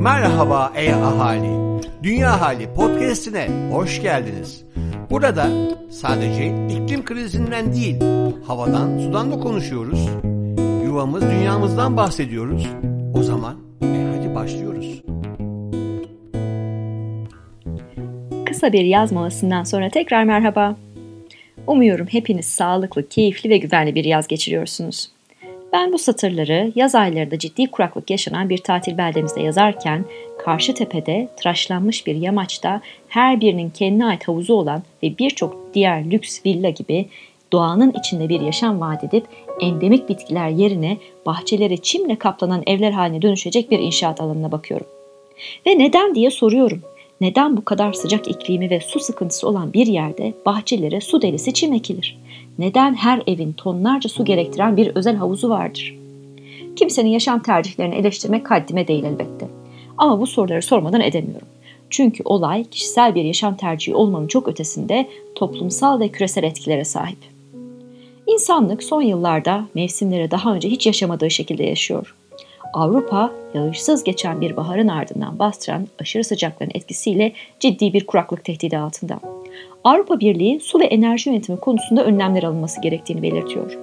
Merhaba ey ahali. Dünya Hali podcast'ine hoş geldiniz. Burada sadece iklim krizinden değil, havadan, sudan da konuşuyoruz. Yuvamız, dünyamızdan bahsediyoruz. O zaman e hadi başlıyoruz. Kısa bir yaz molasından sonra tekrar merhaba. Umuyorum hepiniz sağlıklı, keyifli ve güvenli bir yaz geçiriyorsunuz. Ben bu satırları yaz aylarında ciddi kuraklık yaşanan bir tatil beldemizde yazarken karşı tepede tıraşlanmış bir yamaçta her birinin kendine ait havuzu olan ve birçok diğer lüks villa gibi doğanın içinde bir yaşam vaat edip endemik bitkiler yerine bahçeleri çimle kaplanan evler haline dönüşecek bir inşaat alanına bakıyorum. Ve neden diye soruyorum. Neden bu kadar sıcak iklimi ve su sıkıntısı olan bir yerde bahçelere su delisi çim ekilir? Neden her evin tonlarca su gerektiren bir özel havuzu vardır? Kimsenin yaşam tercihlerini eleştirmek haddime değil elbette. Ama bu soruları sormadan edemiyorum. Çünkü olay kişisel bir yaşam tercihi olmanın çok ötesinde toplumsal ve küresel etkilere sahip. İnsanlık son yıllarda mevsimleri daha önce hiç yaşamadığı şekilde yaşıyor. Avrupa yağışsız geçen bir baharın ardından bastıran aşırı sıcakların etkisiyle ciddi bir kuraklık tehdidi altında. Avrupa Birliği su ve enerji yönetimi konusunda önlemler alınması gerektiğini belirtiyor.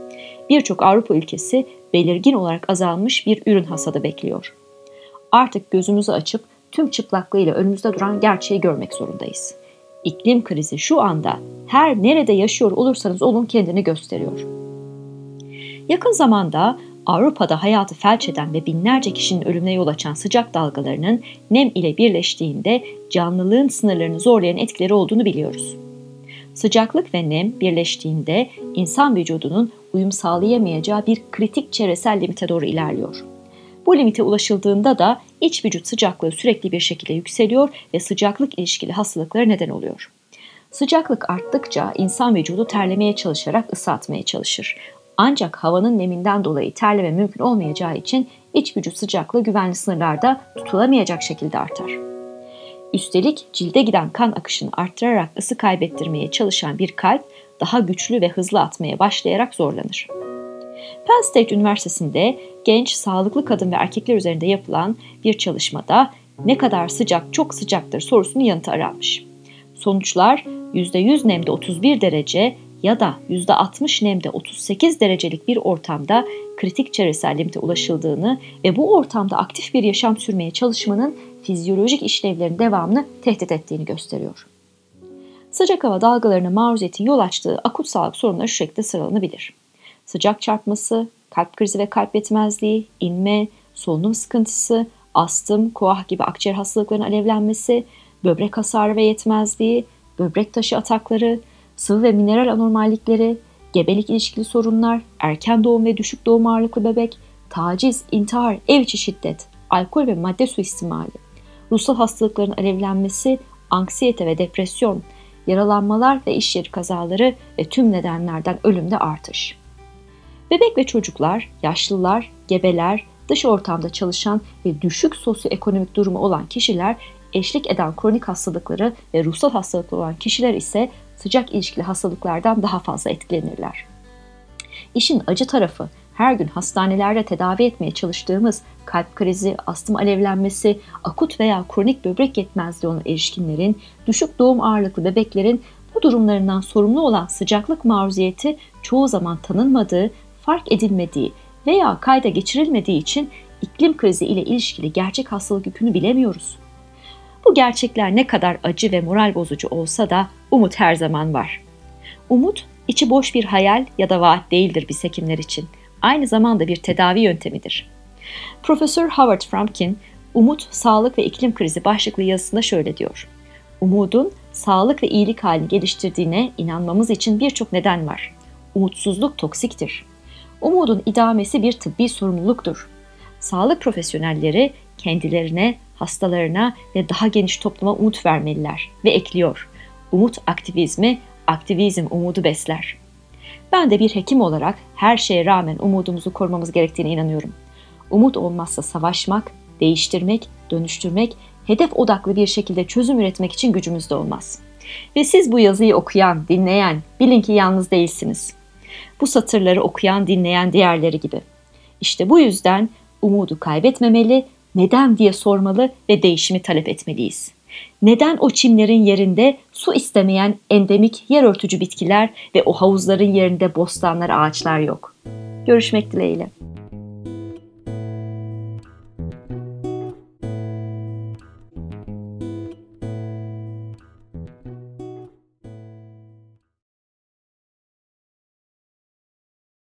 Birçok Avrupa ülkesi belirgin olarak azalmış bir ürün hasadı bekliyor. Artık gözümüzü açıp tüm çıplaklığıyla önümüzde duran gerçeği görmek zorundayız. İklim krizi şu anda her nerede yaşıyor olursanız olun kendini gösteriyor. Yakın zamanda Avrupa'da hayatı felç eden ve binlerce kişinin ölümüne yol açan sıcak dalgalarının nem ile birleştiğinde canlılığın sınırlarını zorlayan etkileri olduğunu biliyoruz. Sıcaklık ve nem birleştiğinde insan vücudunun uyum sağlayamayacağı bir kritik çevresel limite doğru ilerliyor. Bu limite ulaşıldığında da iç vücut sıcaklığı sürekli bir şekilde yükseliyor ve sıcaklık ilişkili hastalıklara neden oluyor. Sıcaklık arttıkça insan vücudu terlemeye çalışarak ısı atmaya çalışır. Ancak havanın neminden dolayı terleme mümkün olmayacağı için iç vücut sıcaklığı güvenli sınırlarda tutulamayacak şekilde artar. Üstelik cilde giden kan akışını arttırarak ısı kaybettirmeye çalışan bir kalp daha güçlü ve hızlı atmaya başlayarak zorlanır. Penn State Üniversitesi'nde genç sağlıklı kadın ve erkekler üzerinde yapılan bir çalışmada ne kadar sıcak çok sıcaktır sorusunun yanıtı aranmış. Sonuçlar %100 nemde 31 derece ya da %60 nemde 38 derecelik bir ortamda kritik çevresel limite ulaşıldığını ve bu ortamda aktif bir yaşam sürmeye çalışmanın fizyolojik işlevlerin devamını tehdit ettiğini gösteriyor. Sıcak hava dalgalarına maruziyetin yol açtığı akut sağlık sorunları şu şekilde sıralanabilir. Sıcak çarpması, kalp krizi ve kalp yetmezliği, inme, solunum sıkıntısı, astım, koah gibi akciğer hastalıklarının alevlenmesi, böbrek hasarı ve yetmezliği, böbrek taşı atakları, sıvı ve mineral anormallikleri, gebelik ilişkili sorunlar, erken doğum ve düşük doğum ağırlıklı bebek, taciz, intihar, ev içi şiddet, alkol ve madde suistimali, ruhsal hastalıkların alevlenmesi, anksiyete ve depresyon, yaralanmalar ve iş yeri kazaları ve tüm nedenlerden ölümde artış. Bebek ve çocuklar, yaşlılar, gebeler, dış ortamda çalışan ve düşük sosyoekonomik durumu olan kişiler eşlik eden kronik hastalıkları ve ruhsal hastalıkları olan kişiler ise sıcak ilişkili hastalıklardan daha fazla etkilenirler. İşin acı tarafı her gün hastanelerde tedavi etmeye çalıştığımız kalp krizi, astım alevlenmesi, akut veya kronik böbrek yetmezliği olan erişkinlerin, düşük doğum ağırlıklı bebeklerin bu durumlarından sorumlu olan sıcaklık maruziyeti çoğu zaman tanınmadığı, fark edilmediği veya kayda geçirilmediği için iklim krizi ile ilişkili gerçek hastalık yükünü bilemiyoruz. Bu gerçekler ne kadar acı ve moral bozucu olsa da umut her zaman var. Umut, içi boş bir hayal ya da vaat değildir biz hekimler için. Aynı zamanda bir tedavi yöntemidir. Profesör Howard Fromkin, Umut, Sağlık ve İklim Krizi başlıklı yazısında şöyle diyor. Umudun sağlık ve iyilik halini geliştirdiğine inanmamız için birçok neden var. Umutsuzluk toksiktir. Umudun idamesi bir tıbbi sorumluluktur. Sağlık profesyonelleri kendilerine, hastalarına ve daha geniş topluma umut vermeliler ve ekliyor. Umut aktivizmi, aktivizm umudu besler. Ben de bir hekim olarak her şeye rağmen umudumuzu korumamız gerektiğine inanıyorum. Umut olmazsa savaşmak, değiştirmek, dönüştürmek, hedef odaklı bir şekilde çözüm üretmek için gücümüzde olmaz. Ve siz bu yazıyı okuyan, dinleyen, bilin ki yalnız değilsiniz. Bu satırları okuyan, dinleyen diğerleri gibi. İşte bu yüzden umudu kaybetmemeli, neden diye sormalı ve değişimi talep etmeliyiz. Neden o çimlerin yerinde su istemeyen endemik yer örtücü bitkiler ve o havuzların yerinde bostanlar, ağaçlar yok? Görüşmek dileğiyle.